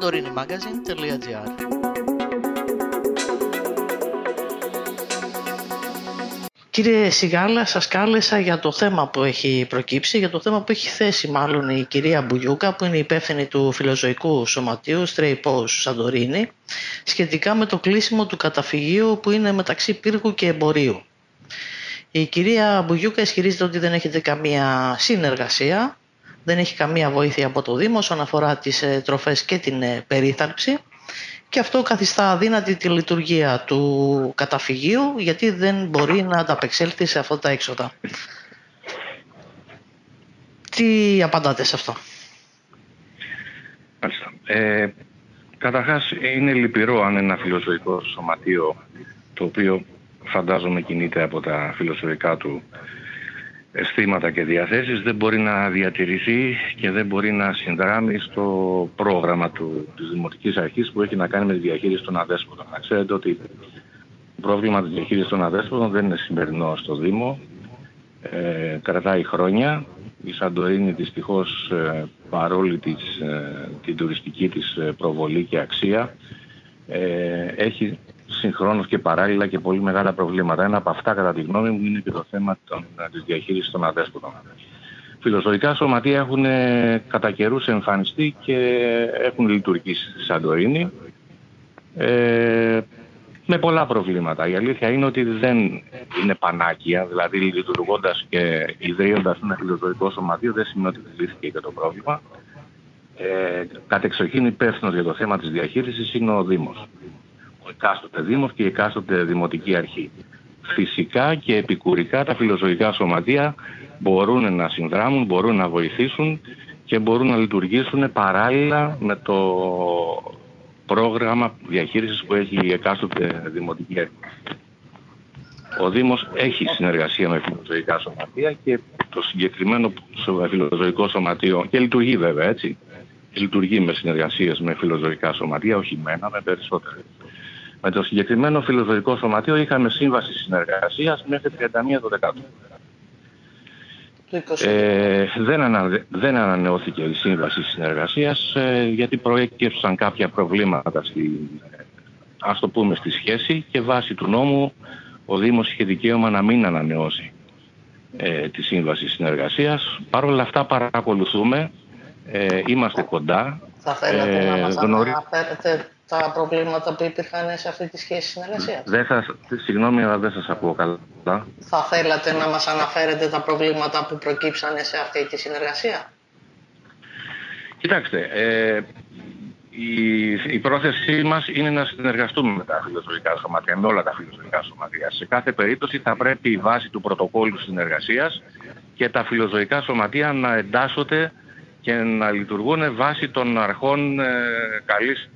santorinimagazine.gr Κύριε Σιγάλα, σας κάλεσα για το θέμα που έχει προκύψει, για το θέμα που έχει θέσει μάλλον η κυρία Μπουγιούκα, που είναι υπεύθυνη του Φιλοζωικού Σωματείου Stray Σαντορίνη, σχετικά με το κλείσιμο του καταφυγίου που είναι μεταξύ πύργου και εμπορίου. Η κυρία Μπουγιούκα ισχυρίζεται ότι δεν έχετε καμία συνεργασία, δεν έχει καμία βοήθεια από το Δήμο όσον αφορά τις ε, τροφές και την ε, περίθαλψη και αυτό καθιστά αδύνατη τη λειτουργία του καταφυγίου γιατί δεν μπορεί να ανταπεξέλθει σε αυτά τα έξοδα. Τι απαντάτε σε αυτό; Μάλιστα. Ε, καταρχάς είναι λυπηρό αν ένα φιλοσοφικό σωματείο το οποίο φαντάζομαι κινείται από τα φιλοσοφικά του αισθήματα και διαθέσεις δεν μπορεί να διατηρηθεί και δεν μπορεί να συνδράμει στο πρόγραμμα του, της Δημοτικής Αρχής που έχει να κάνει με τη διαχείριση των αδέσποτων. Να ξέρετε ότι το πρόβλημα της διαχείρισης των αδέσποτων δεν είναι σημερινό στο Δήμο. Ε, κρατάει χρόνια. Η Σαντορίνη δυστυχώς ε, παρόλη της, ε, την τουριστική της ε, προβολή και αξία ε, έχει συγχρόνως και παράλληλα και πολύ μεγάλα προβλήματα. Ένα από αυτά κατά τη γνώμη μου είναι και το θέμα των, της διαχείρισης των αδέσποτων. Φιλοσοφικά σωματεία έχουν ε, κατά καιρούς εμφανιστεί και έχουν λειτουργήσει στη Σαντορίνη ε, με πολλά προβλήματα. Η αλήθεια είναι ότι δεν είναι πανάκια, δηλαδή λειτουργώντας και ιδρύοντας ένα φιλοσοφικό σωματείο δεν σημαίνει ότι λύθηκε και το πρόβλημα. Ε, κατεξοχήν υπεύθυνος για το θέμα της διαχείρισης είναι ο Δήμος ο εκάστοτε Δήμος και η εκάστοτε Δημοτική Αρχή. Φυσικά και επικουρικά τα φιλοζωικά σωματεία μπορούν να συνδράμουν, μπορούν να βοηθήσουν και μπορούν να λειτουργήσουν παράλληλα με το πρόγραμμα διαχείρισης που έχει η εκάστοτε Δημοτική Αρχή. Ο Δήμος έχει συνεργασία με φιλοζωικά σωματεία και το συγκεκριμένο φιλοζωικό σωματείο και λειτουργεί βέβαια έτσι. Λειτουργεί με συνεργασίες με φιλοζωικά σωματεία, όχι μένα, με περισσότερες. Με το συγκεκριμένο φιλοσοφικό σωματείο είχαμε σύμβαση συνεργασίας μέχρι 31 Δεκάτου. Ε, δεν, ανα, δεν ανανεώθηκε η σύμβαση συνεργασίας ε, γιατί προέκυψαν κάποια προβλήματα στη, ας το πούμε, στη σχέση και βάσει του νόμου ο Δήμος είχε δικαίωμα να μην ανανεώσει ε, τη σύμβαση συνεργασίας. Παρ' όλα αυτά παρακολουθούμε, ε, είμαστε κοντά. Θα θέλατε να μας αναφέρετε τα προβλήματα που υπήρχαν σε αυτή τη σχέση συνεργασίας. Δεν σας, συγγνώμη, αλλά δεν σας ακούω καλά. Θα θέλατε να μας αναφέρετε τα προβλήματα που προκύψανε σε αυτή τη συνεργασία; Κοιτάξτε, ε, η, η πρόθεσή μας είναι να συνεργαστούμε με τα φιλοσοφικά σωματεία, με όλα τα φιλοσοφικά σωματεία. Σε κάθε περίπτωση θα πρέπει η βάση του πρωτοκόλλου συνεργασίας και τα φιλοσοφικά σωματεία να εντάσσονται και να λειτουργούν βάσει των αρχών ε, καλής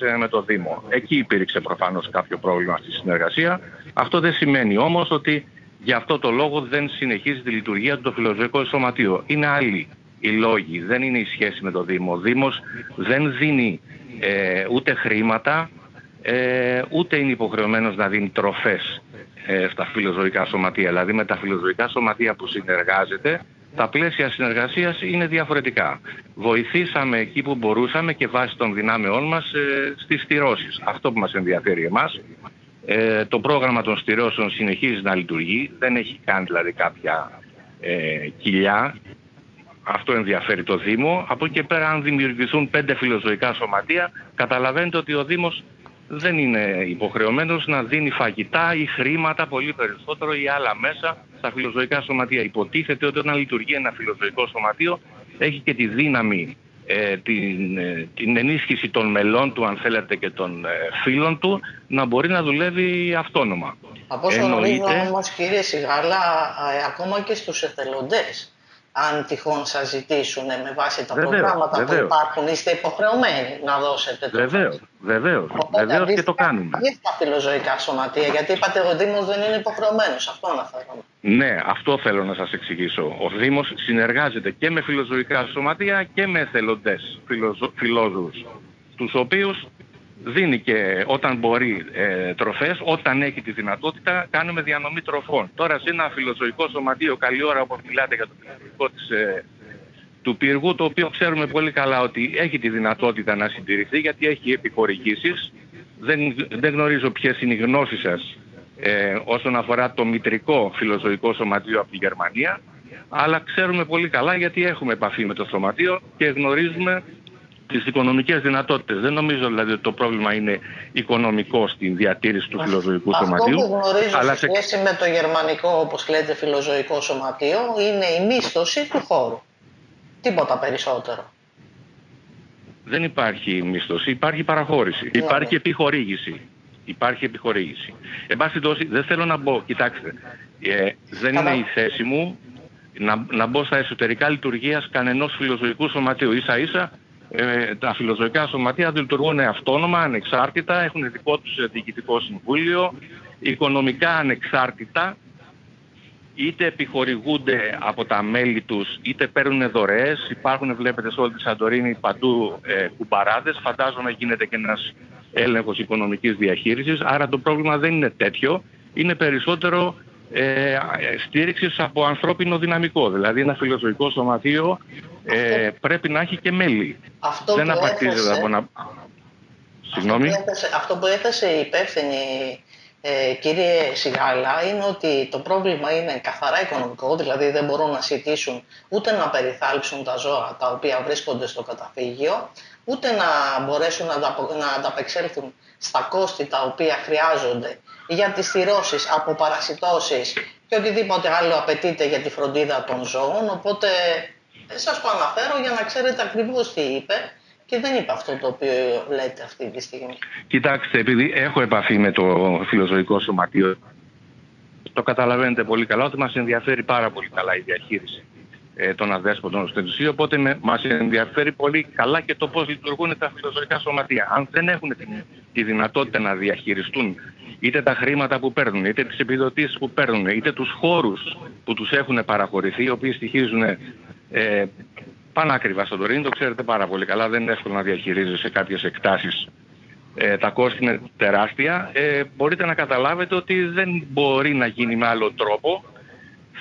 ε, με το Δήμο. Εκεί υπήρξε προφανώς κάποιο πρόβλημα στη συνεργασία. Αυτό δεν σημαίνει όμως ότι για αυτό το λόγο δεν συνεχίζει τη λειτουργία του το φιλοζωικό σωματείο. Είναι άλλοι οι λόγοι, δεν είναι η σχέση με το Δήμο. Ο Δήμος δεν δίνει ε, ούτε χρήματα, ε, ούτε είναι υποχρεωμένος να δίνει τροφές ε, στα φιλοζωικά σωματεία. Δηλαδή με τα φιλοζωικά σωματεία που συνεργάζεται τα πλαίσια συνεργασίας είναι διαφορετικά. Βοηθήσαμε εκεί που μπορούσαμε και βάσει των δυνάμεών μας ε, στις στηρώσεις. Αυτό που μας ενδιαφέρει εμάς. Ε, το πρόγραμμα των στηρώσεων συνεχίζει να λειτουργεί. Δεν έχει κάνει δηλαδή κάποια ε, κοιλιά. Αυτό ενδιαφέρει το Δήμο. Από εκεί πέρα αν δημιουργηθούν πέντε φιλοζωικά σωματεία καταλαβαίνετε ότι ο Δήμος δεν είναι υποχρεωμένος να δίνει φαγητά ή χρήματα πολύ περισσότερο ή άλλα μέσα στα φιλοζωικά σωματεία. Υποτίθεται ότι όταν λειτουργεί ένα φιλοζωικό σωματείο έχει και τη δύναμη ε, την, ε, την ενίσχυση των μελών του, αν θέλετε, και των ε, φίλων του, να μπορεί να δουλεύει αυτόνομα. Από όσο γνωρίζω όμως, κύριε Σιγάλα, ε, ακόμα και στους εθελοντές, αν τυχόν σας ζητήσουν με βάση τα προγράμματα που υπάρχουν, είστε υποχρεωμένοι να δώσετε το Βεβαίως, βεβαίως, βεβαίως και το κάνουμε. Και στα φιλοζωικά σωματεία, γιατί είπατε ο Δήμος δεν είναι υποχρεωμένος, αυτό αναφέρομαι. Ναι, αυτό θέλω να σας εξηγήσω. Ο Δήμος συνεργάζεται και με φιλοζωικά σωματεία και με εθελοντές φιλόζωους, τους οποίους δίνει και όταν μπορεί ε, τροφές, όταν έχει τη δυνατότητα κάνουμε διανομή τροφών. Τώρα σε ένα φιλοσοφικό σωματείο, καλή ώρα όπως μιλάτε για το φιλοσοφικό της, ε, του πύργου, το οποίο ξέρουμε πολύ καλά ότι έχει τη δυνατότητα να συντηρηθεί γιατί έχει επιχορηγήσεις. Δεν, δεν γνωρίζω ποιες είναι οι γνώσεις σας ε, όσον αφορά το μητρικό φιλοζωικό σωματείο από τη Γερμανία, αλλά ξέρουμε πολύ καλά γιατί έχουμε επαφή με το σωματείο και γνωρίζουμε τις οικονομικές δυνατότητες. Δεν νομίζω δηλαδή ότι το πρόβλημα είναι οικονομικό στην διατήρηση του φιλοζωικού σωματείου. Αυτό που γνωρίζω αλλά σε σχέση με το γερμανικό, όπως λέτε, φιλοζωικό σωματείο, είναι η μίσθωση του χώρου. Τίποτα περισσότερο. Δεν υπάρχει μίσθωση, υπάρχει παραχώρηση, ναι, υπάρχει ναι. επιχορήγηση. Υπάρχει επιχορήγηση. Εν πάση τόση, δεν θέλω να μπω, κοιτάξτε, ε, δεν είναι η θέση μου να, να μπω στα εσωτερικά λειτουργίας κανενός φιλοζωικού σωματείου. Ίσα ίσα ε, τα φιλοζωικά σωματεία λειτουργούν αυτόνομα, ανεξάρτητα, έχουν δικό τους διοικητικό συμβούλιο, οικονομικά ανεξάρτητα, είτε επιχορηγούνται από τα μέλη τους, είτε παίρνουν δωρεές. Υπάρχουν, βλέπετε, σε όλη τη Σαντορίνη παντού ε, κουμπαράδες. Φαντάζομαι γίνεται και ένας έλεγχος οικονομικής διαχείρισης. Άρα το πρόβλημα δεν είναι τέτοιο. Είναι περισσότερο ε, στήριξης από ανθρώπινο δυναμικό. Δηλαδή ένα φιλοζωικό σωματείο ε, πρέπει να έχει και μέλη. Αυτό Δεν απαρτίζεται από να... Συγγνώμη. Αυτό που έθεσε η υπεύθυνη ε, κύριε Σιγάλα είναι ότι το πρόβλημα είναι καθαρά οικονομικό, δηλαδή δεν μπορούν να συντήσουν ούτε να περιθάλψουν τα ζώα τα οποία βρίσκονται στο καταφύγιο, ούτε να μπορέσουν να, να ανταπεξέλθουν στα κόστη τα οποία χρειάζονται για τις θυρώσεις από παρασιτώσεις και οτιδήποτε άλλο απαιτείται για τη φροντίδα των ζώων, οπότε σας το αναφέρω για να ξέρετε ακριβώς τι είπε και δεν είπε αυτό το οποίο λέτε αυτή τη στιγμή. Κοιτάξτε, επειδή έχω επαφή με το φιλοζωικό σωματείο, το καταλαβαίνετε πολύ καλά ότι μας ενδιαφέρει πάρα πολύ καλά η διαχείριση ε, των αδέσποτων στο νησί, οπότε με, μας ενδιαφέρει πολύ καλά και το πώς λειτουργούν τα φιλοζωικά σωματεία. Αν δεν έχουν τη, τη δυνατότητα να διαχειριστούν είτε τα χρήματα που παίρνουν, είτε τις επιδοτήσεις που παίρνουν, είτε τους χώρους που τους έχουν παραχωρηθεί, οι οποίοι στοιχίζουν ε, πανάκριβα στον Τωρίνο, το ξέρετε πάρα πολύ καλά, δεν είναι εύκολο να διαχειρίζεσαι σε κάποιες εκτάσεις. Ε, τα κόστη είναι τεράστια. Ε, μπορείτε να καταλάβετε ότι δεν μπορεί να γίνει με άλλο τρόπο.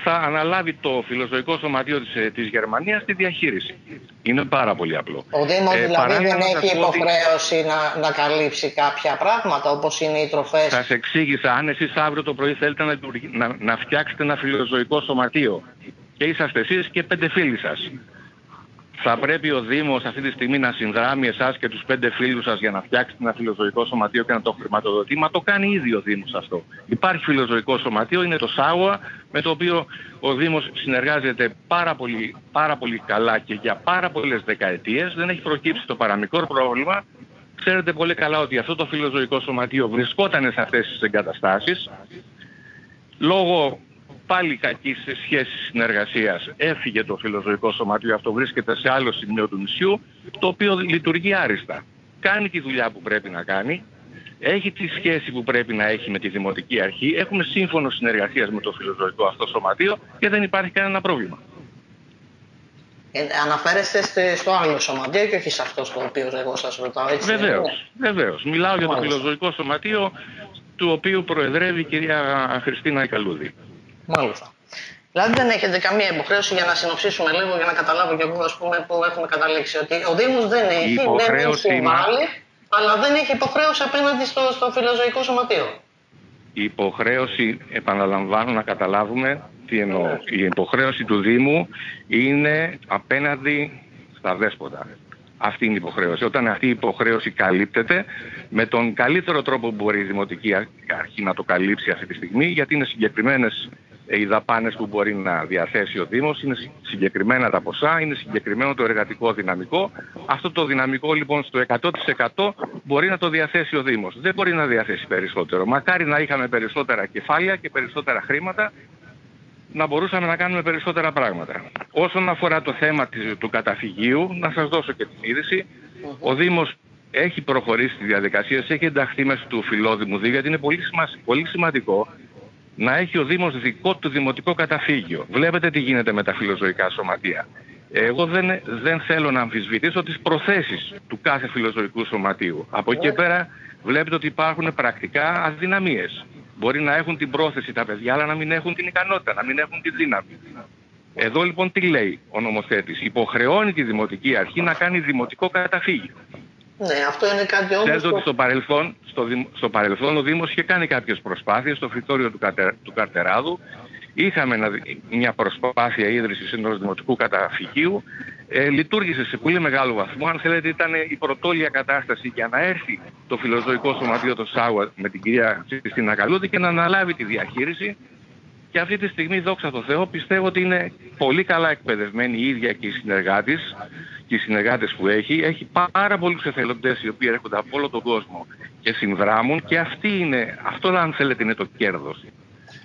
Θα αναλάβει το φιλοζωικό σωματείο της, ε, της Γερμανίας τη διαχείριση. Είναι πάρα πολύ απλό. Ο Δήμος ε, δηλαδή δεν έχει υποχρέωση ότι... να, να καλύψει κάποια πράγματα όπως είναι οι τροφές; Σας εξήγησα, αν εσείς αύριο το πρωί θέλετε να, να, να φτιάξετε ένα φιλοζωικό σωματείο και είσαστε εσείς και πέντε φίλοι σας. Θα πρέπει ο Δήμος αυτή τη στιγμή να συνδράμει εσάς και τους πέντε φίλους σας για να φτιάξετε ένα φιλοζωικό σωματείο και να το χρηματοδοτεί. Μα το κάνει ήδη ο Δήμος αυτό. Υπάρχει φιλοζωικό σωματείο, είναι το ΣΑΟΑ, με το οποίο ο Δήμος συνεργάζεται πάρα πολύ, πάρα πολύ καλά και για πάρα πολλές δεκαετίες. Δεν έχει προκύψει το παραμικρό πρόβλημα. Ξέρετε πολύ καλά ότι αυτό το φιλοζωικό σωματείο βρισκόταν σε αυτές τις εγκαταστάσεις. Λόγω πάλι κακή σχέση συνεργασίας έφυγε το φιλοζωικό σωματείο, αυτό βρίσκεται σε άλλο σημείο του νησιού, το οποίο λειτουργεί άριστα. Κάνει τη δουλειά που πρέπει να κάνει, έχει τη σχέση που πρέπει να έχει με τη Δημοτική Αρχή, έχουμε σύμφωνο συνεργασίας με το φιλοζωικό αυτό σωματείο και δεν υπάρχει κανένα πρόβλημα. Ε, αναφέρεστε στο άλλο σωματείο και όχι σε αυτό στο οποίο εγώ σας ρωτάω, έτσι. Βεβαίως, βεβαίως. Μιλάω για το φιλοζωικό σωματείο του οποίου προεδρεύει η κυρία Χριστίνα Ικαλούδη. Μάλιστα. Δηλαδή δεν έχετε καμία υποχρέωση για να συνοψίσουμε λίγο για να καταλάβω και εγώ ας πούμε, που έχουμε καταλήξει. Ότι ο Δήμος δεν έχει, δεν έχει συμβάλει, αλλά δεν έχει υποχρέωση απέναντι στο, στο φιλοζωικό σωματείο. Η υποχρέωση, επαναλαμβάνω να καταλάβουμε τι εννοώ. Η υποχρέωση του Δήμου είναι απέναντι στα δέσποτα. Αυτή είναι η υποχρέωση. Όταν αυτή η υποχρέωση καλύπτεται με τον καλύτερο τρόπο που μπορεί η Δημοτική Αρχή να το καλύψει αυτή τη στιγμή, γιατί είναι συγκεκριμένες οι δαπάνες που μπορεί να διαθέσει ο Δήμος, είναι συγκεκριμένα τα ποσά, είναι συγκεκριμένο το εργατικό δυναμικό. Αυτό το δυναμικό λοιπόν στο 100% μπορεί να το διαθέσει ο Δήμος. Δεν μπορεί να διαθέσει περισσότερο. Μακάρι να είχαμε περισσότερα κεφάλαια και περισσότερα χρήματα να μπορούσαμε να κάνουμε περισσότερα πράγματα. Όσον αφορά το θέμα του καταφυγίου, να σας δώσω και την είδηση. Ο Δήμος έχει προχωρήσει τη διαδικασία, έχει ενταχθεί μέσα του φιλόδημου Δήμου, γιατί είναι πολύ, πολύ σημαντικό να έχει ο Δήμος δικό του δημοτικό καταφύγιο. Βλέπετε τι γίνεται με τα φιλοζωικά σωματεία. Εγώ δεν, δεν θέλω να αμφισβητήσω τις προθέσεις του κάθε φιλοζωικού σωματείου. Από εκεί πέρα βλέπετε ότι υπάρχουν πρακτικά αδυναμίες. Μπορεί να έχουν την πρόθεση τα παιδιά, αλλά να μην έχουν την ικανότητα, να μην έχουν τη δύναμη. Εδώ λοιπόν τι λέει ο νομοθέτης. Υποχρεώνει τη Δημοτική Αρχή να κάνει δημοτικό καταφύγιο. Ναι, αυτό είναι κάτι όμως... Ξέρετε ότι στο παρελθόν, στο, στο παρελθόν ο Δήμος είχε κάνει κάποιες προσπάθειες στο φυτόριο του, Κατε, του Καρτεράδου. Είχαμε μια προσπάθεια ίδρυσης ενός δημοτικού καταφυγίου. Ε, λειτουργήσε σε πολύ μεγάλο βαθμό. Αν θέλετε ήταν η πρωτόλια κατάσταση για να έρθει το φιλοζωικό σωματείο το ΣΑΟΑ με την κυρία Χριστίνα Καλούδη και να αναλάβει τη διαχείριση και αυτή τη στιγμή, δόξα τω Θεώ, πιστεύω ότι είναι πολύ καλά εκπαιδευμένη η ίδια και οι συνεργάτες και οι συνεργάτες που έχει. Έχει πάρα πολλούς εθελοντές οι οποίοι έρχονται από όλο τον κόσμο και συνδράμουν και αυτή είναι, αυτό αν θέλετε είναι το κέρδος.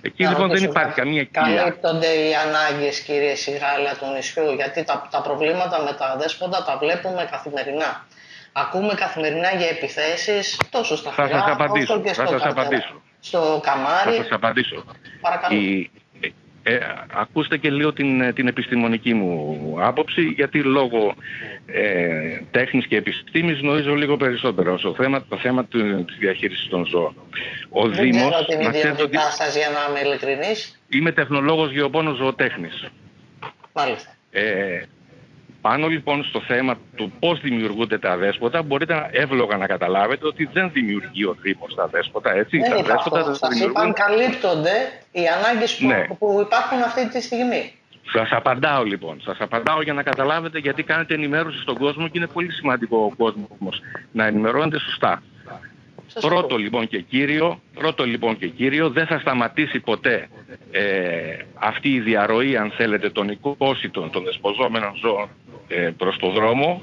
Εκεί λοιπόν δεν υπάρχει καμία κοιλιά. Καλύπτονται οι ανάγκες κύριε Σιγάλα του νησιού γιατί τα, τα προβλήματα με τα δέσποτα τα βλέπουμε καθημερινά. Ακούμε καθημερινά για επιθέσεις τόσο στα χωριά όσο και στο απαντήσω στο καμάρι. Θα σας απαντήσω. Παρακαλώ. Η, ε, ακούστε και λίγο την, την επιστημονική μου άποψη, γιατί λόγω ε, τέχνης και επιστήμης γνωρίζω λίγο περισσότερο στο θέμα, το θέμα του, της διαχείρισης των ζώων. Ο Δεν Δήμος, ξέρω την ιδιότητά σας για να είμαι ειλικρινής. Είμαι τεχνολόγος γεωπόνος ζωοτέχνης. Μάλιστα. Ε, πάνω λοιπόν στο θέμα του πώς δημιουργούνται τα δέσποτα, μπορείτε εύλογα να καταλάβετε ότι δεν δημιουργεί ο Δήμος τα δέσποτα, έτσι. Δεν τα δέσποτα αυτό. Σας δημιουργούν... είπαν καλύπτονται οι ανάγκες που, ναι. που υπάρχουν αυτή τη στιγμή. Σας απαντάω λοιπόν. Σας απαντάω για να καταλάβετε γιατί κάνετε ενημέρωση στον κόσμο και είναι πολύ σημαντικό ο κόσμος να ενημερώνεται σωστά. Πρώτο λοιπόν και κύριο, πρώτο λοιπόν και κύριο, δεν θα σταματήσει ποτέ ε, αυτή η διαρροή, αν θέλετε, των οικόσιτων, των δεσποζόμενων ζώων ε, προς το δρόμο,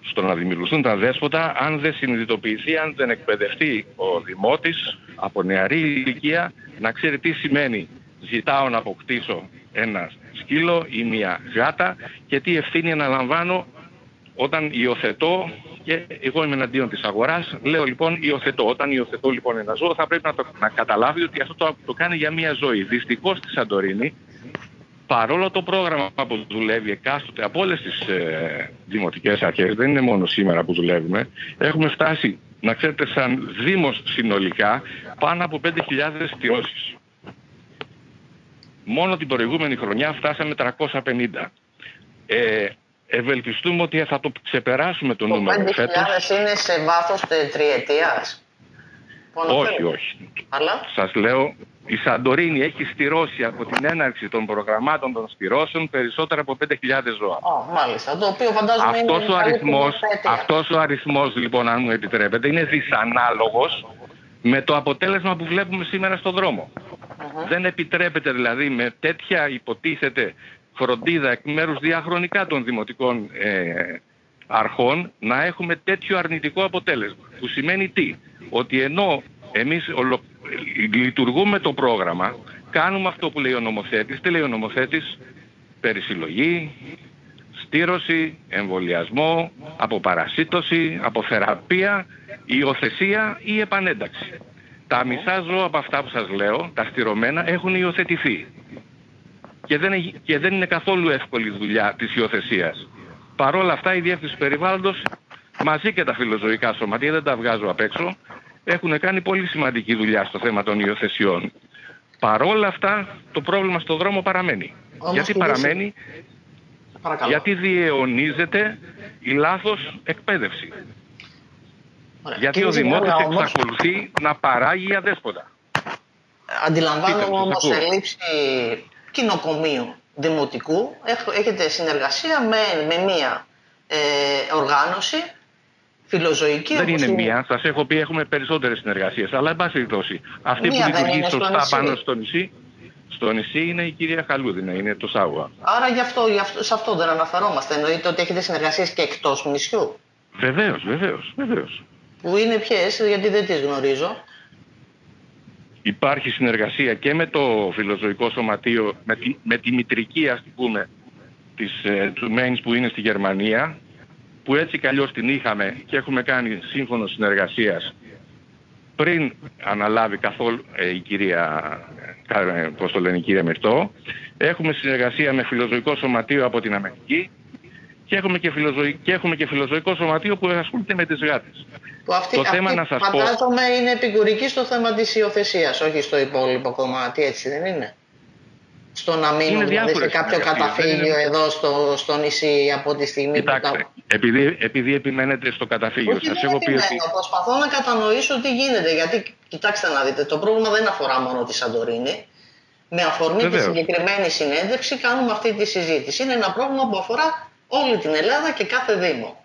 στο να δημιουργηθούν τα δέσποτα, αν δεν συνειδητοποιηθεί, αν δεν εκπαιδευτεί ο δημότης από νεαρή ηλικία, να ξέρει τι σημαίνει ζητάω να αποκτήσω ένα σκύλο ή μια γάτα και τι ευθύνη αναλαμβάνω όταν υιοθετώ και εγώ είμαι εναντίον της αγοράς. Λέω λοιπόν υιοθετώ. Όταν υιοθετώ λοιπόν ένα ζώο θα πρέπει να, το, να καταλάβει ότι αυτό το, το κάνει για μια ζωή. Δυστυχώς στη Σαντορίνη παρόλο το πρόγραμμα που δουλεύει εκάστοτε από όλες τις ε, δημοτικές αρχές, δεν είναι μόνο σήμερα που δουλεύουμε, έχουμε φτάσει, να ξέρετε, σαν Δήμος συνολικά πάνω από 5.000 στιώσεις. Μόνο την προηγούμενη χρονιά φτάσαμε 350. Ε, ευελπιστούμε ότι θα το ξεπεράσουμε το, το νούμερο 5.000 είναι σε βάθος τριετίας. Όχι, όχι. Αλλά... Σας λέω, η Σαντορίνη έχει στηρώσει από την έναρξη των προγραμμάτων των στηρώσεων περισσότερα από 5.000 ζώα. Oh, μάλιστα, το οποίο φαντάζομαι αυτός είναι ο αριθμός, αυτός ο αριθμός, λοιπόν, αν μου επιτρέπετε, είναι δυσανάλογος με το αποτέλεσμα που βλέπουμε σήμερα στον δρόμο. Δεν επιτρέπεται δηλαδή με τέτοια υποτίθεται φροντίδα εκ μέρους διαχρονικά των δημοτικών ε, αρχών να έχουμε τέτοιο αρνητικό αποτέλεσμα. Που σημαίνει τι, ότι ενώ εμείς ολο... λειτουργούμε το πρόγραμμα, κάνουμε αυτό που λέει ο νομοθέτης, τι λέει ο νομοθέτης, περισυλλογή, στήρωση, εμβολιασμό, αποπαρασίτωση, αποθεραπεία, υιοθεσία ή επανένταξη. Τα μισά ζώα από αυτά που σας λέω, τα στηρωμένα, έχουν υιοθετηθεί. Και δεν, και δεν είναι καθόλου εύκολη δουλειά της υιοθεσίας. Παρ' όλα αυτά η Διεύθυνση Περιβάλλοντος μαζί και τα φιλοζωικά σωματεία, δεν τα βγάζω απ' έξω, έχουν κάνει πολύ σημαντική δουλειά στο θέμα των υιοθεσιών. Παρ' όλα αυτά το πρόβλημα στο δρόμο παραμένει. Γιατί παραμένει, γιατί διαιωνίζεται η λάθος εκπαίδευση. Γιατί ο Δημότης εξακολουθεί να παράγει αδέσποτα. Αντιλαμβάνομαι όμως σε λήψη κοινοκομείου δημοτικού έχετε συνεργασία με, με μία ε, οργάνωση φιλοζωική. Δεν είναι μία. Σας έχω πει έχουμε περισσότερες συνεργασίες. Αλλά εν πάση περιπτώσει, αυτή που λειτουργεί σωστά στο πάνω στο νησί, στο νησί είναι η κυρία Χαλούδη, είναι το Σάουα. Άρα γι αυτό, γι αυτό, σε αυτό δεν αναφερόμαστε. Εννοείται ότι έχετε συνεργασίες και εκτός νησιού. Βεβαίως, βεβαίως, βεβαίως. Που είναι ποιες, γιατί δεν τις γνωρίζω. Υπάρχει συνεργασία και με το φιλοζωικό σωματείο, με τη, με τη μητρική ας πούμε, της, ε, του Mainz που είναι στη Γερμανία, που έτσι κι την είχαμε και έχουμε κάνει σύμφωνο συνεργασίας πριν αναλάβει καθόλου ε, η κυρία, ε, πώς το λένε, η κυρία Μυρτώ. Έχουμε συνεργασία με φιλοζωικό σωματείο από την Αμερική και έχουμε και, φιλοζωη... και, έχουμε και φιλοζωικό σωματείο που ασχολείται με τις γάτες. Που αυτή, το αυτή, θέμα να σας φαντάζομαι πω... είναι επικουρική στο θέμα της υιοθεσίας, όχι στο υπόλοιπο κομμάτι, έτσι δεν είναι; Στο να μείνουν δηλαδή, σε κάποιο καταφύγιο εδώ στο, στο νησί από τη στιγμή Κοιτάξτε, που τα... επειδή, επειδή επιμένετε στο καταφύγιο Όχι, σας έχω πει ότι... Προσπαθώ να κατανοήσω τι γίνεται, γιατί κοιτάξτε να δείτε, το πρόβλημα δεν αφορά μόνο τη Σαντορίνη. Με αφορμή Βεβαίως. τη συγκεκριμένη συνέντευξη κάνουμε αυτή τη συζήτηση. Είναι ένα πρόβλημα που αφορά όλη την Ελλάδα και κάθε Δήμο.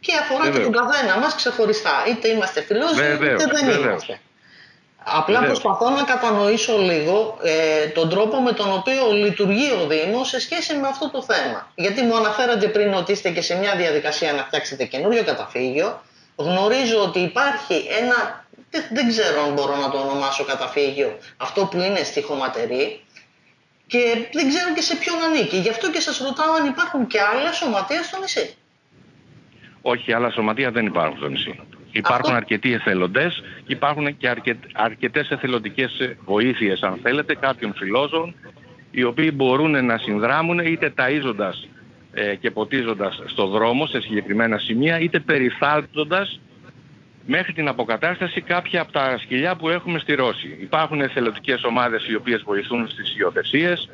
Και αφορά Βεβαίως. και τον καθένα μας ξεχωριστά. Είτε είμαστε φιλόζοι, είτε δεν Βεβαίως. είμαστε. Απλά Βεβαίως. προσπαθώ να κατανοήσω λίγο ε, τον τρόπο με τον οποίο λειτουργεί ο Δήμος σε σχέση με αυτό το θέμα. Γιατί μου αναφέρατε πριν ότι είστε και σε μια διαδικασία να φτιάξετε καινούριο καταφύγιο. Γνωρίζω ότι υπάρχει ένα, δεν, δεν ξέρω αν μπορώ να το ονομάσω καταφύγιο, αυτό που είναι στη Χωματερή. Και δεν ξέρω και σε ποιον ανήκει. Γι' αυτό και σας ρωτάω αν υπάρχουν και άλλα σωματεία στο νησί. Όχι, άλλα σωματεία δεν υπάρχουν στο νησί. Υπάρχουν αρκετοί εθελοντές και υπάρχουν και αρκε... αρκετές εθελοντικές βοήθειες αν θέλετε κάποιων φιλόζων οι οποίοι μπορούν να συνδράμουν είτε ταΐζοντας ε, και ποτίζοντας στο δρόμο σε συγκεκριμένα σημεία είτε περιθάλπτοντας μέχρι την αποκατάσταση κάποια από τα σκυλιά που έχουμε στη Ρώση. Υπάρχουν εθελοντικές ομάδες οι οποίες βοηθούν στις υιοθεσίες.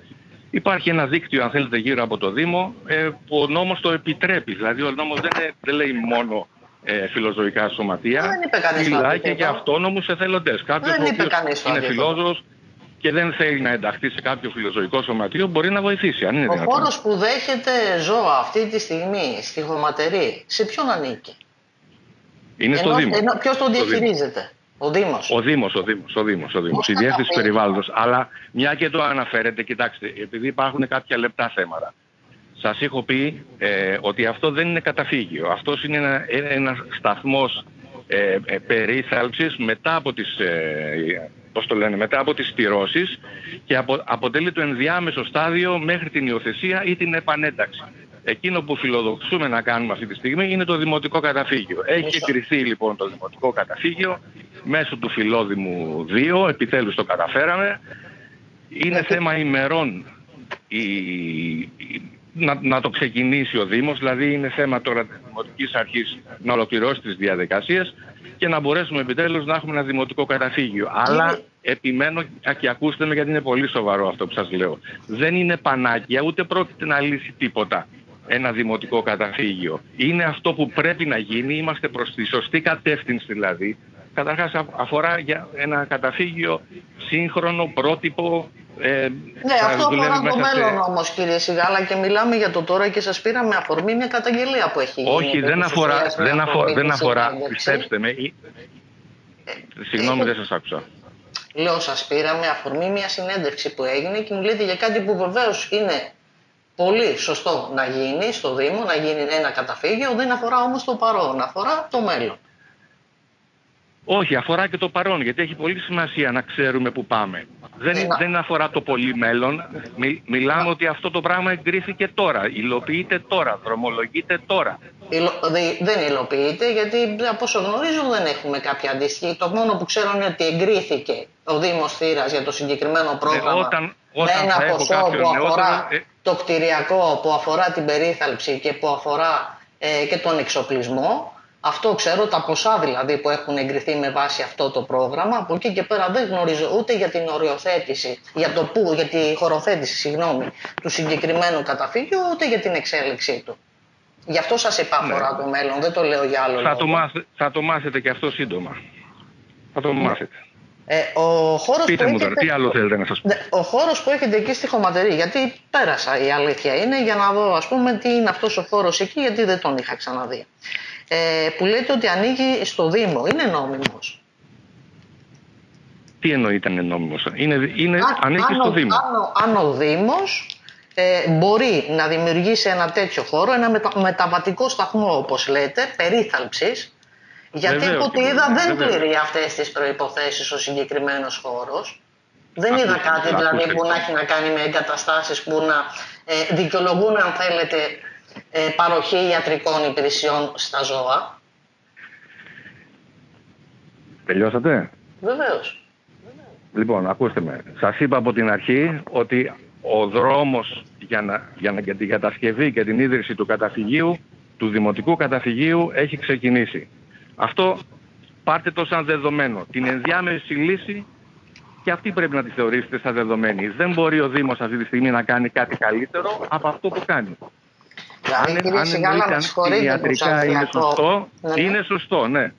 Υπάρχει ένα δίκτυο αν θέλετε γύρω από το Δήμο ε, που ο νόμος το επιτρέπει. Δηλαδή ο νόμος δεν, δεν λέει μόνο ε, φιλοζωικά σωματεία. Δεν είπε κανείς Μιλάει και για αυτόνομους εθελοντές. Κάποιος δεν είπε κανείς είναι φιλόζωος και δεν θέλει να ενταχθεί σε κάποιο φιλοζωικό σωματείο μπορεί να βοηθήσει. Αν είναι ο χώρος που δέχεται ζώα αυτή τη στιγμή στη χωματερή, σε ποιον ανήκει; Είναι στο Δήμο. Ενώ, ποιος τον διαχειρίζεται. Ο Δήμος. Ο Δήμος, ο Δήμος, ο Δήμος, ο Δήμος. Η Διεύθυνση Περιβάλλοντος. Αλλά μια και το αναφέρετε, κοιτάξτε, επειδή υπάρχουν κάποια λεπτά θέματα. Σας έχω πει ε, ότι αυτό δεν είναι καταφύγιο. Αυτός είναι ένα, ένας σταθμός ε, ε, περίθαλψης μετά από τις, ε, πώς το λένε, μετά από τις στηρώσεις και απο, αποτελεί το ενδιάμεσο στάδιο μέχρι την υιοθεσία ή την επανένταξη. Εκείνο που φιλοδοξούμε να κάνουμε αυτή τη στιγμή είναι το δημοτικό καταφύγιο. Έχει κριθεί λοιπόν το δημοτικό καταφύγιο μέσω του φιλόδημου 2, επιτέλους το καταφέραμε. Είναι θέμα ημερών η, να, να το ξεκινήσει ο Δήμος, δηλαδή είναι θέμα τώρα της Δημοτικής Αρχής να ολοκληρώσει τις διαδικασίες και να μπορέσουμε επιτέλους να έχουμε ένα δημοτικό καταφύγιο. Αλλά επιμένω και ακούστε με γιατί είναι πολύ σοβαρό αυτό που σας λέω. Δεν είναι πανάκια, ούτε πρόκειται να λύσει τίποτα ένα δημοτικό καταφύγιο. Είναι αυτό που πρέπει να γίνει, είμαστε προς τη σωστή κατεύθυνση δηλαδή. Καταρχάς αφορά για ένα καταφύγιο σύγχρονο, πρότυπο, ε, ναι, αυτό αφορά το μέλλον σε... όμως, κύριε Σιγάλα, και μιλάμε για το τώρα και σας πήραμε αφορμή μια καταγγελία που έχει γίνει. Όχι, δεν αφορά, δεν αφορά, δεν αφορά πιστέψτε με. Ε, Συγγνώμη, δεν σας άκουσα. Λέω, σας πήραμε αφορμή μια συνέντευξη που έγινε και μου λέτε για κάτι που βεβαίως είναι πολύ σωστό να γίνει στο Δήμο, να γίνει ένα καταφύγιο, δεν αφορά όμως το παρόν, αφορά το μέλλον. Όχι, αφορά και το παρόν, γιατί έχει πολύ σημασία να ξέρουμε που πάμε. Δεν, δεν αφορά το πολύ μέλλον. μιλάμε ότι αυτό το πράγμα εγκρίθηκε τώρα, υλοποιείται τώρα, δρομολογείται τώρα. δεν υλοποιείται, γιατί από όσο γνωρίζω δεν έχουμε κάποια αντίστοιχη. Το μόνο που ξέρω είναι ότι εγκρίθηκε ο Δήμος Θήρας για το συγκεκριμένο ε, πρόγραμμα ε, όταν, όταν με ένα ποσό που αφορά ε... το κτηριακό, που αφορά την περίθαλψη και που αφορά ε, και τον εξοπλισμό. Αυτό ξέρω, τα ποσά δηλαδή που έχουν εγκριθεί με βάση αυτό το πρόγραμμα. Από εκεί και πέρα δεν γνωρίζω ούτε για την οριοθέτηση, για το που, για τη χωροθέτηση, συγγνώμη, του συγκεκριμένου καταφύγιου, ούτε για την εξέλιξή του. Γι' αυτό σας είπα ναι. αφορά το μέλλον, δεν το λέω για άλλο θα λόγο. Το μάθε, θα το μάθετε και αυτό σύντομα. Θα το ναι. μάθετε. Ε, ο χώρος Πείτε που μου έχετε... τώρα, τι άλλο θέλετε να σας πω; Ναι, ο χώρος που έχετε εκεί στη Χωματερή, γιατί πέρασα η αλήθεια είναι, για να δω ας πούμε τι είναι αυτός ο χώρος εκεί, γιατί δεν τον είχα ξαναδεί ε, που λέτε ότι ανοίγει στο Δήμο. Είναι νόμιμος. Τι εννοείται είναι νόμιμος; Είναι, είναι, ανοίγει στο Δήμο. Αν, αν ο Δήμος ε, μπορεί να δημιουργήσει ένα τέτοιο χώρο, ένα μετα, μεταβατικό σταθμό όπως λέτε, περίθαλψης, γιατί από ό,τι είδα δεν πληρεί αυτές τις προϋποθέσεις ο συγκεκριμένος χώρος. Δεν είδα κάτι δηλαδή που να έχει να κάνει με εγκαταστάσεις που να ε, δικαιολογούν αν θέλετε ε, παροχή ιατρικών υπηρεσιών στα ζώα. Τελειώσατε; Βεβαίως. Λοιπόν, ακούστε με. Σας είπα από την αρχή ότι ο δρόμος για, να, για, να, για την κατασκευή και την ίδρυση του καταφυγίου, του δημοτικού καταφυγίου, έχει ξεκινήσει. Αυτό πάρτε το σαν δεδομένο. Την ενδιάμεση λύση και αυτή πρέπει να τη θεωρήσετε σαν δεδομένη. Δεν μπορεί ο Δήμος αυτή τη στιγμή να κάνει κάτι καλύτερο από αυτό που κάνει. Δηλαδή, αν, κύριε Σιγάλα, με ιατρικά είναι σωστό, ναι, ναι. είναι σωστό, ναι.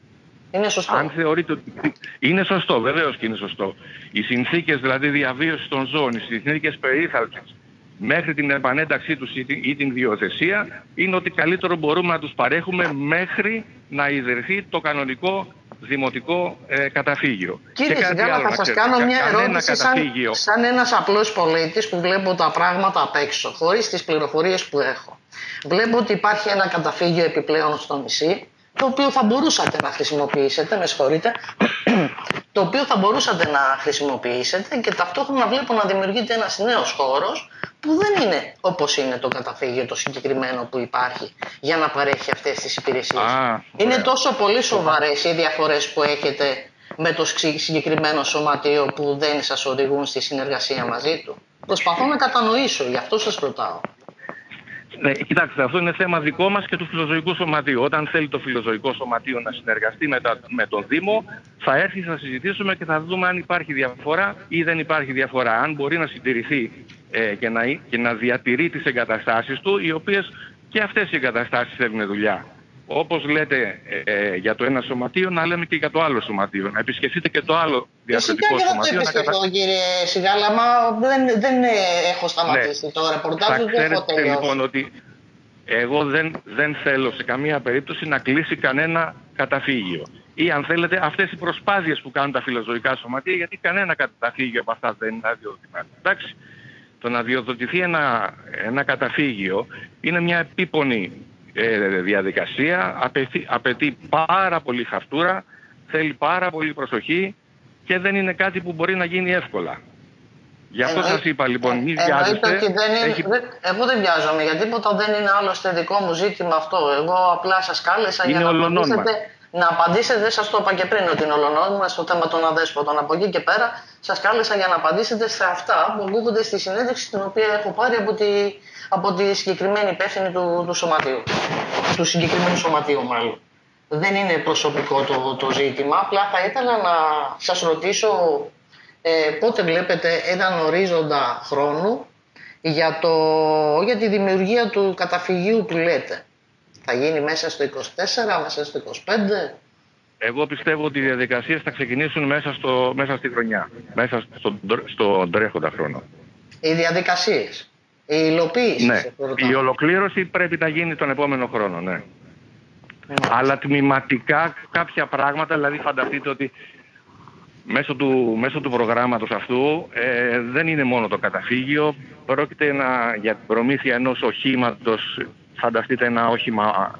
Είναι σωστό. Αν θεωρείτε ότι είναι σωστό, βεβαίως και είναι σωστό. Οι συνθήκες δηλαδή διαβίωσης των ζώων, οι συνθήκες περίθαλψης μέχρι την επανένταξή τους ή την διοθεσία είναι ότι καλύτερο μπορούμε να τους παρέχουμε μέχρι να ιδρυθεί το κανονικό δημοτικό ε, καταφύγιο. Κύριε Σιγάλα, θα σας κάνω μια ερώτηση σαν, σαν ένας απλός πολίτης που βλέπω τα πράγματα απ' έξω, χωρίς τις πληροφορίες που έχω. Βλέπω ότι υπάρχει ένα καταφύγιο επιπλέον στο νησί, το οποίο θα μπορούσατε να χρησιμοποιήσετε, με συγχωρείτε, το οποίο θα μπορούσατε να χρησιμοποιήσετε και ταυτόχρονα βλέπω να δημιουργείται ένας νέος χώρος που δεν είναι όπως είναι το καταφύγιο το συγκεκριμένο που υπάρχει για να παρέχει αυτές τις υπηρεσίες. είναι τόσο πολύ σοβαρές οι διαφορές που έχετε με το συγκεκριμένο σωματείο που δεν σας οδηγούν στη συνεργασία μαζί του. Προσπαθώ να κατανοήσω, γι' αυτό σας ρωτάω. Ναι, κοιτάξτε, αυτό είναι θέμα δικό μας και του φιλοζωικού σωματείου. Όταν θέλει το φιλοζωικό σωματείο να συνεργαστεί με, τα, με τον Δήμο, θα έρθει, θα συζητήσουμε και θα δούμε αν υπάρχει διαφορά ή δεν υπάρχει διαφορά. Αν μπορεί να συντηρηθεί ε, και, να, και να διατηρεί τις εγκαταστάσεις του, οι οποίες και αυτές οι εγκαταστάσεις θέλουν δουλειά. Όπως λέτε ε, ε, για το ένα σωματείο, να λέμε και για το άλλο σωματείο. Να επισκεφτείτε και το άλλο διαφορετικό Φυσικά σωματείο. Φυσικά και κατα... κύριε Σιγάλα, μα δεν, δεν έχω σταματήσει ναι. το ρεπορτάζ. Θα ξέρετε λοιπόν ότι εγώ δεν, δεν θέλω σε καμία περίπτωση να κλείσει κανένα καταφύγιο. Ή αν θέλετε αυτές οι προσπάθειες που κάνουν τα φιλοζωικά σωματεία, γιατί κανένα καταφύγιο από αυτά δεν είναι αδειοδοτημένο. Εντάξει, το να διοδοτηθεί ένα, ένα καταφύγιο είναι μια επίπονη ε, διαδικασία, απαιτεί, απαιτεί πάρα πολύ χαρτούρα, θέλει πάρα πολύ προσοχή και δεν είναι κάτι που μπορεί να γίνει εύκολα. Γι' αυτό σας είπα λοιπόν, μη βιάζεστε. Έχει... Εγώ δεν βιάζομαι για τίποτα, δεν είναι άλλωστε δικό μου ζήτημα αυτό. Εγώ απλά σας κάλεσα είναι για να απαντήσετε, να απαντήσετε, δεν σας το είπα και πριν ότι είναι ολονόμημα στο θέμα των αδέσποτων. Από εκεί και πέρα σας κάλεσα για να απαντήσετε σε αυτά που ακούγονται στη συνέντευξη την οποία έχω πάρει από τη, από τη συγκεκριμένη υπεύθυνη του, του σωματείου. Του συγκεκριμένου σωματείου μάλλον. Δεν είναι προσωπικό το, το ζήτημα, απλά θα ήθελα να σας ρωτήσω ε, πότε βλέπετε έναν ορίζοντα χρόνου για, το, για τη δημιουργία του καταφυγίου που λέτε. Θα γίνει μέσα στο 24, μέσα στο 25. Εγώ πιστεύω ότι οι διαδικασίες θα ξεκινήσουν μέσα, στο, μέσα στη χρονιά, μέσα στον στο τρέχοντα χρόνο. Οι διαδικασίες, η υλοποίηση. Ναι, η ολοκλήρωση πρέπει να γίνει τον επόμενο χρόνο, ναι. Αλλά τμηματικά κάποια πράγματα, δηλαδή φανταστείτε ότι μέσω του, μέσω του προγράμματος αυτού ε, δεν είναι μόνο το καταφύγιο, πρόκειται να, για την προμήθεια ενός οχήματος, φανταστείτε ένα όχημα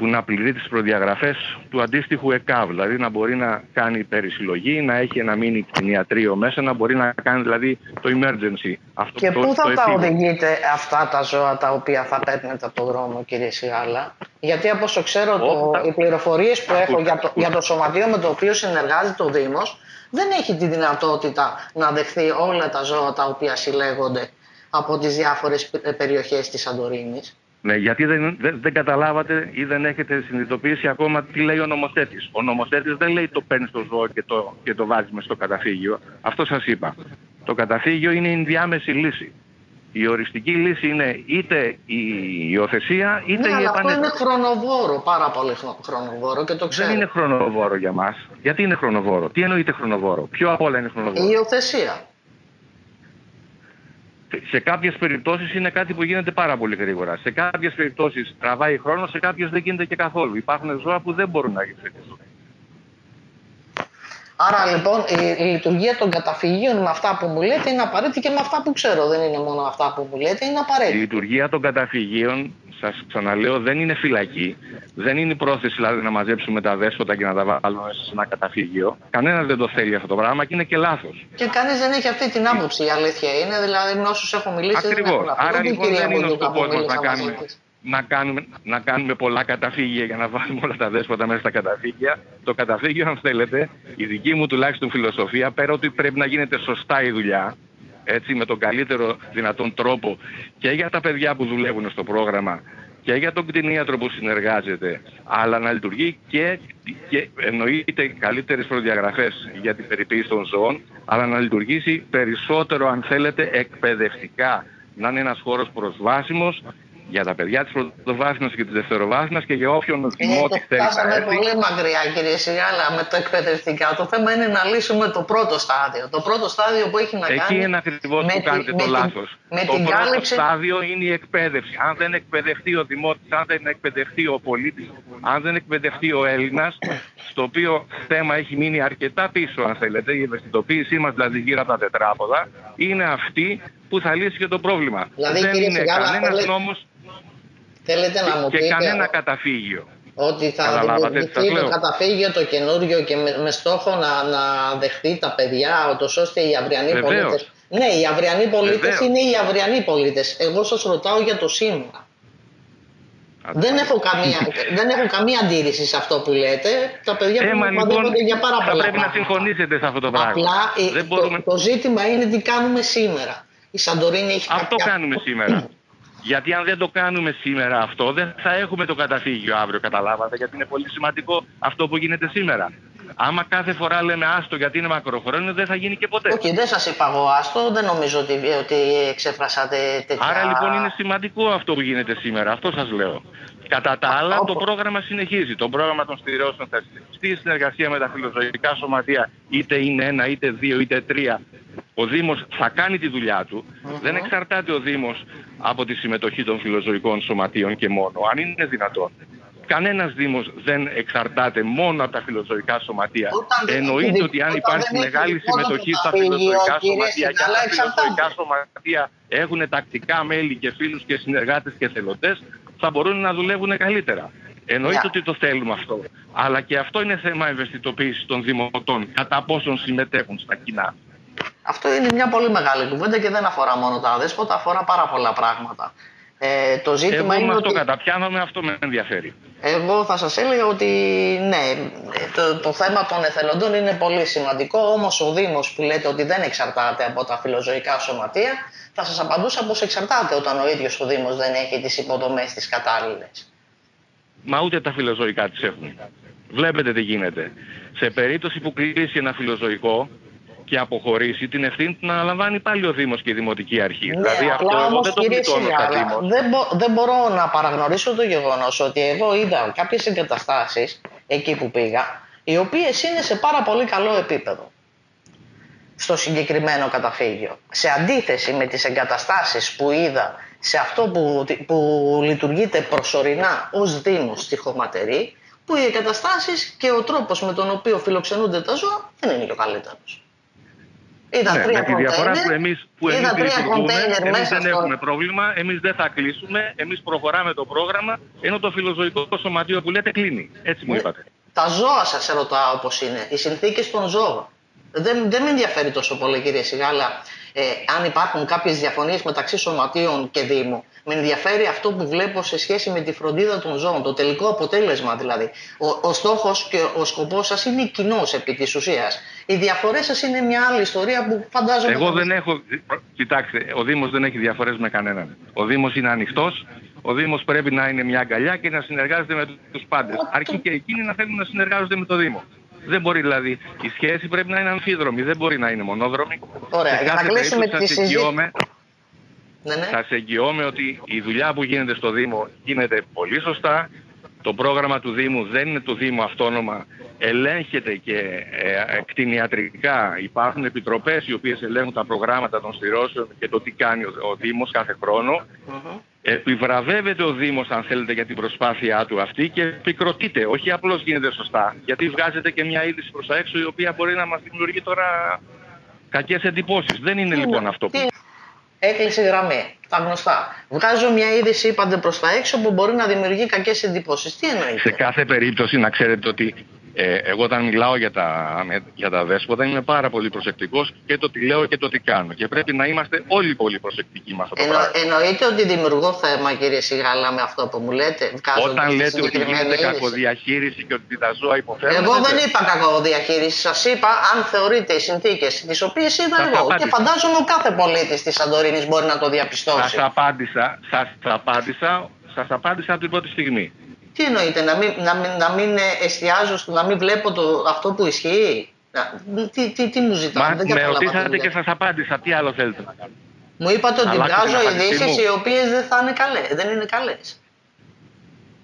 που να πληρεί τις προδιαγραφές του αντίστοιχου ΕΚΑΒ, δηλαδή να μπορεί να κάνει περισυλλογή, να έχει ένα μήνυ κτηνιατρίο μέσα, να μπορεί να κάνει δηλαδή το emergency. Αυτό και πού θα τα οδηγείτε αυτά τα ζώα τα οποία θα παίρνετε από τον δρόμο κύριε Σιγάλα; Γιατί από όσο ξέρω το, οι πληροφορίες που έχω για το, για το σωματείο με το οποίο συνεργάζεται ο Δήμος δεν έχει τη δυνατότητα να δεχθεί όλα τα ζώα τα οποία συλλέγονται από τις διάφορες περιοχές της Σαντορίνης. Ναι, γιατί δεν, δεν, δεν, καταλάβατε ή δεν έχετε συνειδητοποιήσει ακόμα τι λέει ο νομοθέτης. Ο νομοθέτης δεν λέει το παίρνεις στο ζώο και το, και το βάζεις στο καταφύγιο. Αυτό σας είπα. Το καταφύγιο είναι η ενδιάμεση λύση. Η οριστική λύση είναι είτε η υιοθεσία είτε ναι, η επανένταξη. Αυτό είναι χρονοβόρο, πάρα πολύ χρονοβόρο και το ξέρω. Δεν είναι χρονοβόρο για μας. Γιατί είναι χρονοβόρο; Τι εννοείται χρονοβόρο; Ποιο από όλα είναι χρονοβόρο. Η υιοθεσία σε κάποιες περιπτώσεις είναι κάτι που γίνεται πάρα πολύ γρήγορα. Σε κάποιες περιπτώσεις τραβάει χρόνος, σε κάποιες δεν γίνεται και καθόλου. Υπάρχουν ζώα που δεν μπορούν να υιοθετήσουν. Άρα λοιπόν η, η, λειτουργία των καταφυγίων με αυτά που μου λέτε είναι απαραίτητη και με αυτά που ξέρω. Δεν είναι μόνο αυτά που μου λέτε, είναι απαραίτητη. Η λειτουργία των καταφυγίων, σας ξαναλέω, δεν είναι φυλακή. Δεν είναι η πρόθεση δηλαδή να μαζέψουμε τα δέσποτα και να τα βάλουμε σε ένα καταφύγιο. Κανένας δεν το θέλει αυτό το πράγμα και είναι και λάθος. Και κανείς δεν έχει αυτή την άποψη, η αλήθεια είναι. Δηλαδή με όσους έχω μιλήσει Ακριβώς. Άρα λοιπόν δεν είναι ο σκοπός μας να κάνουμε να κάνουμε, να κάνουμε πολλά καταφύγια για να βάλουμε όλα τα δέσποτα μέσα στα καταφύγια. Το καταφύγιο, αν θέλετε, η δική μου τουλάχιστον φιλοσοφία, πέρα ότι πρέπει να γίνεται σωστά η δουλειά, έτσι, με τον καλύτερο δυνατόν τρόπο και για τα παιδιά που δουλεύουν στο πρόγραμμα και για τον κτηνίατρο που συνεργάζεται, αλλά να λειτουργεί και, και εννοείται καλύτερες προδιαγραφές για την περιποίηση των ζώων, αλλά να λειτουργήσει περισσότερο αν θέλετε εκπαιδευτικά. Να είναι ένας χώρος προσβάσιμος για τα παιδιά της πρωτοβάθμιας και της δευτεροβάθμιας και για όποιον δημότη ε, θέλει Φτάσαμε πολύ μακριά κύριε Σιγάλα με το εκπαιδευτικά. Το θέμα είναι να λύσουμε το πρώτο στάδιο. Το πρώτο στάδιο που έχει να Εκεί κάνει... Εκεί είναι ακριβώς που κάνετε το λάθος. Με το την πρώτο κάλυψη... στάδιο είναι η εκπαίδευση. Αν δεν εκπαιδευτεί ο δημότης, αν δεν εκπαιδευτεί ο πολίτης, αν δεν εκπαιδευτεί ο Έλληνας, στο οποίο θέμα έχει μείνει αρκετά πίσω αν θέλετε, η ευαισθητοποίησή μας δηλαδή γύρω από τα τετράποδα, είναι αυτή που θα λύσει και το πρόβλημα. Δηλαδή, δεν είναι κανένας νόμος Θέλετε να μου και κανένα καταφύγιο. Ότι θα δημιουργηθεί το καταφύγιο το καινούριο και με, με στόχο να, να δεχτεί τα παιδιά, ώστε οι αυριανοί πολίτε. Ναι, οι αυριανοί πολίτες είναι οι αυριανοί πολίτες. Εγώ σας ρωτάω για το σήμερα. Δεν έχω, καμία, δεν έχω καμία αντίρρηση σε αυτό που λέτε. Τα παιδιά ε, που λοιπόν, για πάρα πολλά. Θα πρέπει να συμφωνήσετε σε αυτό το πράγμα. Απλά Δεν το, μπορούμε... το, ζήτημα είναι τι κάνουμε σήμερα. Η Σαντορίνη έχει Αυτό κάνουμε σήμερα. Γιατί αν δεν το κάνουμε σήμερα αυτό, δεν θα έχουμε το καταφύγιο αύριο, καταλάβατε, γιατί είναι πολύ σημαντικό αυτό που γίνεται σήμερα. Άμα κάθε φορά λέμε άστο γιατί είναι μακροχρόνιο, δεν θα γίνει και ποτέ. Όχι, δεν σας είπα εγώ άστο, δεν νομίζω ότι, ότι εξέφρασατε τέτοια. Άρα λοιπόν είναι σημαντικό αυτό που γίνεται σήμερα, αυτό σας λέω. Κατά τα άλλα, το πρόγραμμα συνεχίζει. Το πρόγραμμα των στηρώσεων θα στη συνεργασία με τα φιλοζωικά σωματεία, είτε είναι ένα, είτε δύο, είτε τρία. Ο Δήμος θα κάνει τη δουλειά του. Δεν εξαρτάται ο Δήμος από τη συμμετοχή των φιλοζωικών σωματείων και μόνο, αν είναι δυνατόν. Κανένας Δήμος δεν εξαρτάται μόνο από τα φιλοζωικά σωματεία. Εννοείται ότι αν υπάρχει μεγάλη συμμετοχή στα φιλοζωικά σωματεία και αν τα φιλοζωικά σωματεία έχουν τακτικά μέλη και φίλους και συνεργάτες και θελοντές, θα μπορούν να δουλεύουν καλύτερα. Εννοείται ότι το θέλουμε αυτό. Αλλά και αυτό είναι θέμα ευαισθητοποίησης των δημοτών, κατά πόσον συμμετέχουν στα κοινά. Αυτό είναι μια πολύ μεγάλη κουβέντα και δεν αφορά μόνο τα αδέσποτα, αφορά πάρα πολλά πράγματα. Ε, το ζήτημα Εγώ είναι αυτό ότι... καταπιάνομαι, αυτό με ενδιαφέρει. Εγώ θα σας έλεγα ότι ναι, το, το θέμα των εθελοντών είναι πολύ σημαντικό, όμως ο Δήμος που λέτε ότι δεν εξαρτάται από τα φιλοζωικά σωματεία, θα σας απαντούσα πως εξαρτάται όταν ο ίδιος ο Δήμος δεν έχει τις υποδομές τις κατάλληλες. Μα ούτε τα φιλοζωικά τις έχουν. Βλέπετε τι γίνεται. Σε περίπτωση που κλείσει ένα φιλοζωικό, και αποχωρήσει, την ευθύνη του να αναλαμβάνει πάλι ο Δήμος και η Δημοτική Αρχή. Ναι, δηλαδή αυτό εγώ δεν το πλητώνω στα Δήμος. Δεν, μπο, δεν μπορώ να παραγνωρίσω το γεγονός ότι εγώ είδα κάποιες εγκαταστάσεις εκεί που πήγα, οι οποίες είναι σε πάρα πολύ καλό επίπεδο στο συγκεκριμένο καταφύγιο. Σε αντίθεση με τις εγκαταστάσεις που είδα σε αυτό που, που λειτουργείται προσωρινά ως Δήμος στη Χωματερή, που οι εγκαταστάσεις και ο τρόπος με τον οποίο φιλοξενούνται τα ζώα δεν είναι και ο καλύτερος. Είδα ναι, τρία με τη διαφορά που εμείς, που εμείς λειτουργούμε, εμείς δεν έχουμε πρόβλημα, εμείς δεν θα κλείσουμε, εμείς προχωράμε το πρόγραμμα, ενώ το φιλοζωικό σωματείο που λέτε κλείνει. Έτσι μου ναι. είπατε. Τα ζώα σας ερωτάω όπως είναι, οι συνθήκες των ζώων. Δεν, δεν με ενδιαφέρει τόσο πολύ κύριε Σιγάλα ε, αν υπάρχουν κάποιες διαφωνίες μεταξύ σωματείων και Δήμου. Με ενδιαφέρει αυτό που βλέπω σε σχέση με τη φροντίδα των ζώων, το τελικό αποτέλεσμα δηλαδή. Ο, ο στόχος και ο σκοπός σας είναι κοινός επί της ουσίας. Οι διαφορές σας είναι μια άλλη ιστορία που φαντάζομαι... Εγώ δεν έχω... Κοιτάξτε, ο Δήμος δεν έχει διαφορές με κανέναν. Ο Δήμος είναι ανοιχτός, ο Δήμος πρέπει να είναι μια αγκαλιά και να συνεργάζεται με τους πάντες. Αρκεί και εκείνοι να θέλουν να συνεργάζονται με το Δήμο. Δεν μπορεί δηλαδή. Η σχέση πρέπει να είναι αμφίδρομη, δεν μπορεί να είναι μονόδρομη. Ωραία, για να κλείσουμε τη συζήτηση. Ναι, ναι. Θα σε εγγυώμαι ότι η δουλειά που γίνεται στο Δήμο γίνεται πολύ σωστά. Το πρόγραμμα του Δήμου δεν είναι του Δήμου αυτόνομα. Ελέγχεται και ε, κτηνιατρικά. Υπάρχουν επιτροπές οι οποίες ελέγχουν τα προγράμματα των στηρώσεων και το τι κάνει ο, ο Δήμος κάθε χρόνο. Επιβραβεύεται ο Δήμος αν θέλετε για την προσπάθειά του αυτή και επικροτείται. Όχι απλώς γίνεται σωστά. Γιατί βγάζεται και μια είδηση προς τα έξω η οποία μπορεί να μας δημιουργεί τώρα κακές εντυπώσεις. Δεν είναι λοιπόν αυτό που... Έκλεισε γραμμή. Τα γνωστά. Βγάζω μια είδηση, είπατε προς τα έξω, που μπορεί να δημιουργεί κακές εντυπώσεις. Τι εννοείται. Σε κάθε περίπτωση να ξέρετε ότι ε, εγώ όταν μιλάω για τα, για τα δέσποτα είμαι πάρα πολύ προσεκτικός και το τι λέω και το τι κάνω. Και πρέπει να είμαστε όλοι πολύ προσεκτικοί με αυτό το Εννο, πράγμα. Εννοείται ότι δημιουργώ θέμα κύριε Σιγάλα με αυτό που μου λέτε. Όταν λέτε ότι γίνεται κακοδιαχείριση και ότι τα ζώα υποφέρουν. Εγώ δεν είπα κακοδιαχείριση. Σας είπα αν θεωρείτε οι συνθήκες τις οποίες είδα εγώ. Και φαντάζομαι ο κάθε πολίτης της Σαντορίνης μπορεί να το διαπιστώσει. Σας απάντησα, σας απάντησα Σας απάντησα από την πρώτη στιγμή. Τι εννοείται, να μην, να μην, να μην εστιάζω, στο, να μην βλέπω το, αυτό που ισχύει; Τι, τι, τι μου ζητάτε, Μα με ρωτήσατε και σας απάντησα. Τι άλλο θέλετε να κάνετε. Μου είπατε ότι βγάζω ειδήσεις οι οποίες δεν θα είναι καλές. Δεν είναι καλές.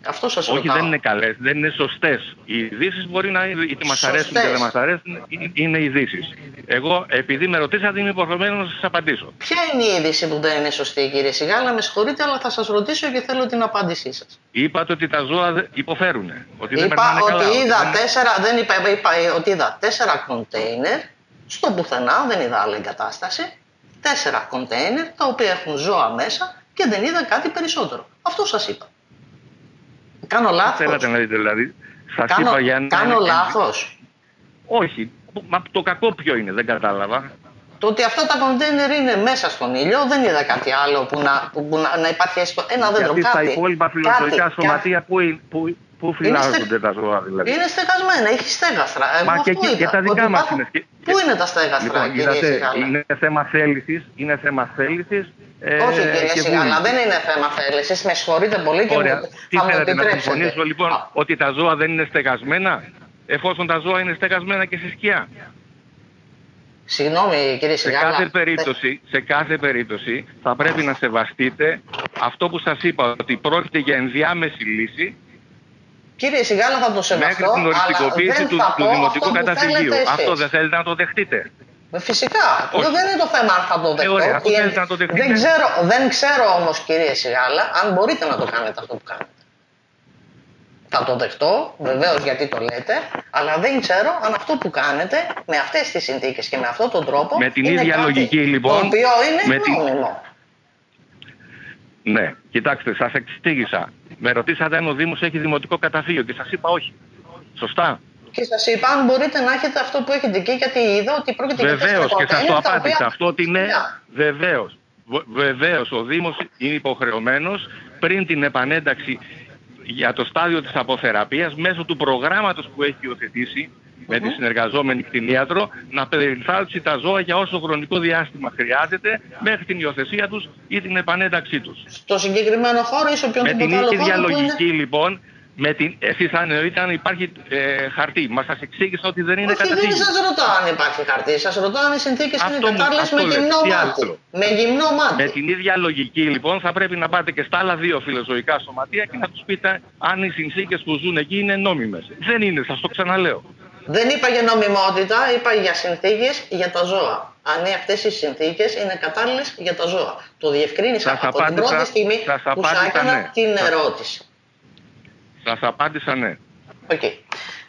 Αυτό σας Όχι, δεν είναι καλές, δεν είναι σωστές. Οι ειδήσεις μπορεί να είναι είτε μας αρέσουν είτε δεν μας αρέσουν, είναι ειδήσεις. Εγώ, επειδή με ρωτήσατε, είμαι υποχρεωμένος να σας απαντήσω. Ποια είναι η είδηση που δεν είναι σωστή, κύριε Σιγάλα, με συγχωρείτε, αλλά θα σας ρωτήσω και θέλω την απάντησή σας. Είπατε ότι τα ζώα υποφέρουν. Ότι δεν είπα ότι καλά, είδα δεν... τέσσερα, δεν είπα, είπα ότι είδα τέσσερα κοντέινερ, στο πουθενά δεν είδα άλλη εγκατάσταση, τέσσερα κοντέινερ τα οποία έχουν ζώα μέσα και δεν είδα κάτι περισσότερο. Αυτό σας είπα. Κάνω λάθος. Θέλατε να δείτε δηλαδή. Σας κάνω, είπα για κάνω λάθος. Όχι. Μα το κακό ποιο είναι, δεν κατάλαβα. Το ότι αυτά τα κοντέινερ είναι μέσα στον ήλιο, δεν είδα κάτι άλλο που να, που, να, να υπάρχει έστω ένα δέντρο. Γιατί στα υπόλοιπα φιλοσοφικά σωματεία που, που, που φυλάζονται τα ζώα δηλαδή; Είναι στεγασμένα, έχει στέγαστρα. Μα και, και, και, τα δικά μας είναι. Πού είναι τα στέγαστρα, λοιπόν, κύριε Είναι θέμα θέλησης, είναι θέμα θέλησης ε, Όχι κύριε Σιγάλα, δεν είναι θέμα θέλησης. Με συγχωρείτε πολύ και Ωραία. Τι θέλετε να συμφωνήσω λοιπόν ότι τα ζώα δεν είναι στεγασμένα εφόσον τα ζώα είναι στεγασμένα και σε σκιά; Συγγνώμη κύριε Σιγάλα. Σε κάθε, περίπτωση, σε κάθε περίπτωση θα πρέπει να σεβαστείτε αυτό που σας είπα ότι πρόκειται για ενδιάμεση λύση Κύριε Σιγάλα θα το σεβαστώ, Μέχρι την οριστικοποίηση του, του Δημοτικού Καταφυλίου. Αυτό δεν θέλετε να το δεχτείτε. Ε, φυσικά. Όχι. Δεν είναι το θέμα αν θα το δεχτώ. Ε, ωραία, να το δεν ξέρω, δεν ξέρω όμως κύριε Σιγάλα αν μπορείτε να το κάνετε αυτό που κάνετε. Θα το δεχτώ, βεβαίως γιατί το λέτε, αλλά δεν ξέρω αν αυτό που κάνετε με αυτές τις συνθήκες και με αυτόν τον τρόπο Με την ίδια λογική λοιπόν. Το οποίο είναι με νόμιμο. Ναι, κοιτάξτε, σας εξήγησα. Με ρωτήσατε αν ο Δήμος έχει δημοτικό καταφύγιο και σας είπα όχι. Σωστά. Και σας είπα αν μπορείτε να έχετε αυτό που έχετε εκεί, γιατί είδα ότι πρόκειται για Βεβαίως και σας το απάντησα. Αυτό ότι είναι βεβαίως. Βεβαίως ο Δήμος είναι υποχρεωμένος πριν την επανένταξη για το στάδιο της αποθεραπείας μέσω του προγράμματος που έχει υιοθετήσει με τη συνεργαζόμενη κτηνίατρο να περιθάλψει τα ζώα για όσο χρονικό διάστημα χρειάζεται μέχρι την υιοθεσία τους ή την επανένταξή τους. Στο συγκεκριμένο χώρο ή σε οποιονδήποτε άλλο χώρο. Με την ίδια λογική λοιπόν με την, εσείς αν εννοείτε αν υπάρχει ε, χαρτί. Μα σας εξήγησα ότι δεν είναι Όχι, δεν σας ρωτάω αν υπάρχει χαρτί. Σας ρωτάω αν οι συνθήκες είναι κατάλληλες με γυμνό μάτι. Με γυμνό μάτι. Με την ίδια λογική λοιπόν θα πρέπει να πάτε και στα άλλα δύο φιλοζωικά σωματεία και να τους πείτε αν οι συνθήκες που ζουν εκεί είναι νόμιμες. Δεν είναι, σας το ξαναλέω. Δεν είπα για νομιμότητα, είπα για συνθήκες για τα ζώα. Αν αυτές οι συνθήκες είναι κατάλληλες για τα ζώα. Το διευκρίνησα από την πρώτη στιγμή που σας έκανα ναι. την ερώτηση. Σας απάντησα ναι. Ok. Okay.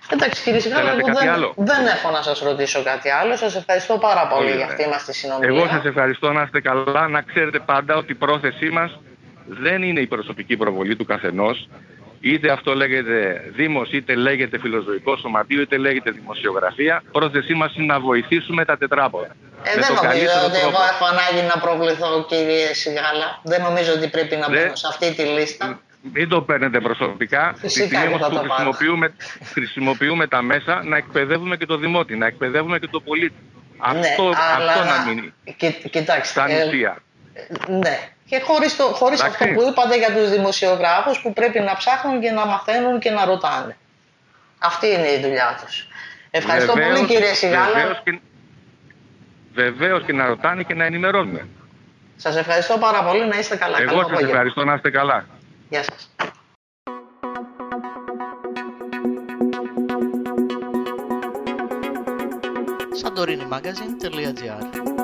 Εντάξει κύριε Σιγάλα, εγώ δεν, άλλο; δεν έχω να σας ρωτήσω κάτι άλλο. Σας ευχαριστώ πάρα πολύ για αυτή μας τη συνομιλία. Εγώ σας ευχαριστώ να είστε καλά. Να ξέρετε πάντα ότι η πρόθεσή μας δεν είναι η προσωπική προβολή του καθενός. Είτε αυτό λέγεται Δήμος, είτε λέγεται Φιλοζωικό Σωματείο, είτε λέγεται Δημοσιογραφία. Πρόθεσή μας είναι να βοηθήσουμε τα τετράποδα. Ε, δεν νομίζω ότι εγώ έχω ανάγκη να προβληθώ κύριε Σιγάλα. Δεν νομίζω ότι πρέπει να μπω σε αυτή τη λίστα μην το παίρνετε προσωπικά. Τη στιγμή που χρησιμοποιούμε, χρησιμοποιούμε τα μέσα να εκπαιδεύουμε και το δημότη, να εκπαιδεύουμε και το πολίτη. Ναι, αυτό, αυτό να μείνει. κοιτάξτε. Σαν ουσία. Ε, ναι. Και χωρίς, το, χωρίς αυτό που είπατε για τους δημοσιογράφους που πρέπει να ψάχνουν και να μαθαίνουν και να ρωτάνε. Αυτή είναι η δουλειά τους. Ευχαριστώ πολύ κύριε Σιγάλα. Βεβαίως και, βεβαίως και να ρωτάνε και να ενημερώνουν. Σας ευχαριστώ πάρα πολύ. Να είστε καλά. Εγώ σας ευχαριστώ να είστε καλά. Γεια σας. santorinimagazine.gr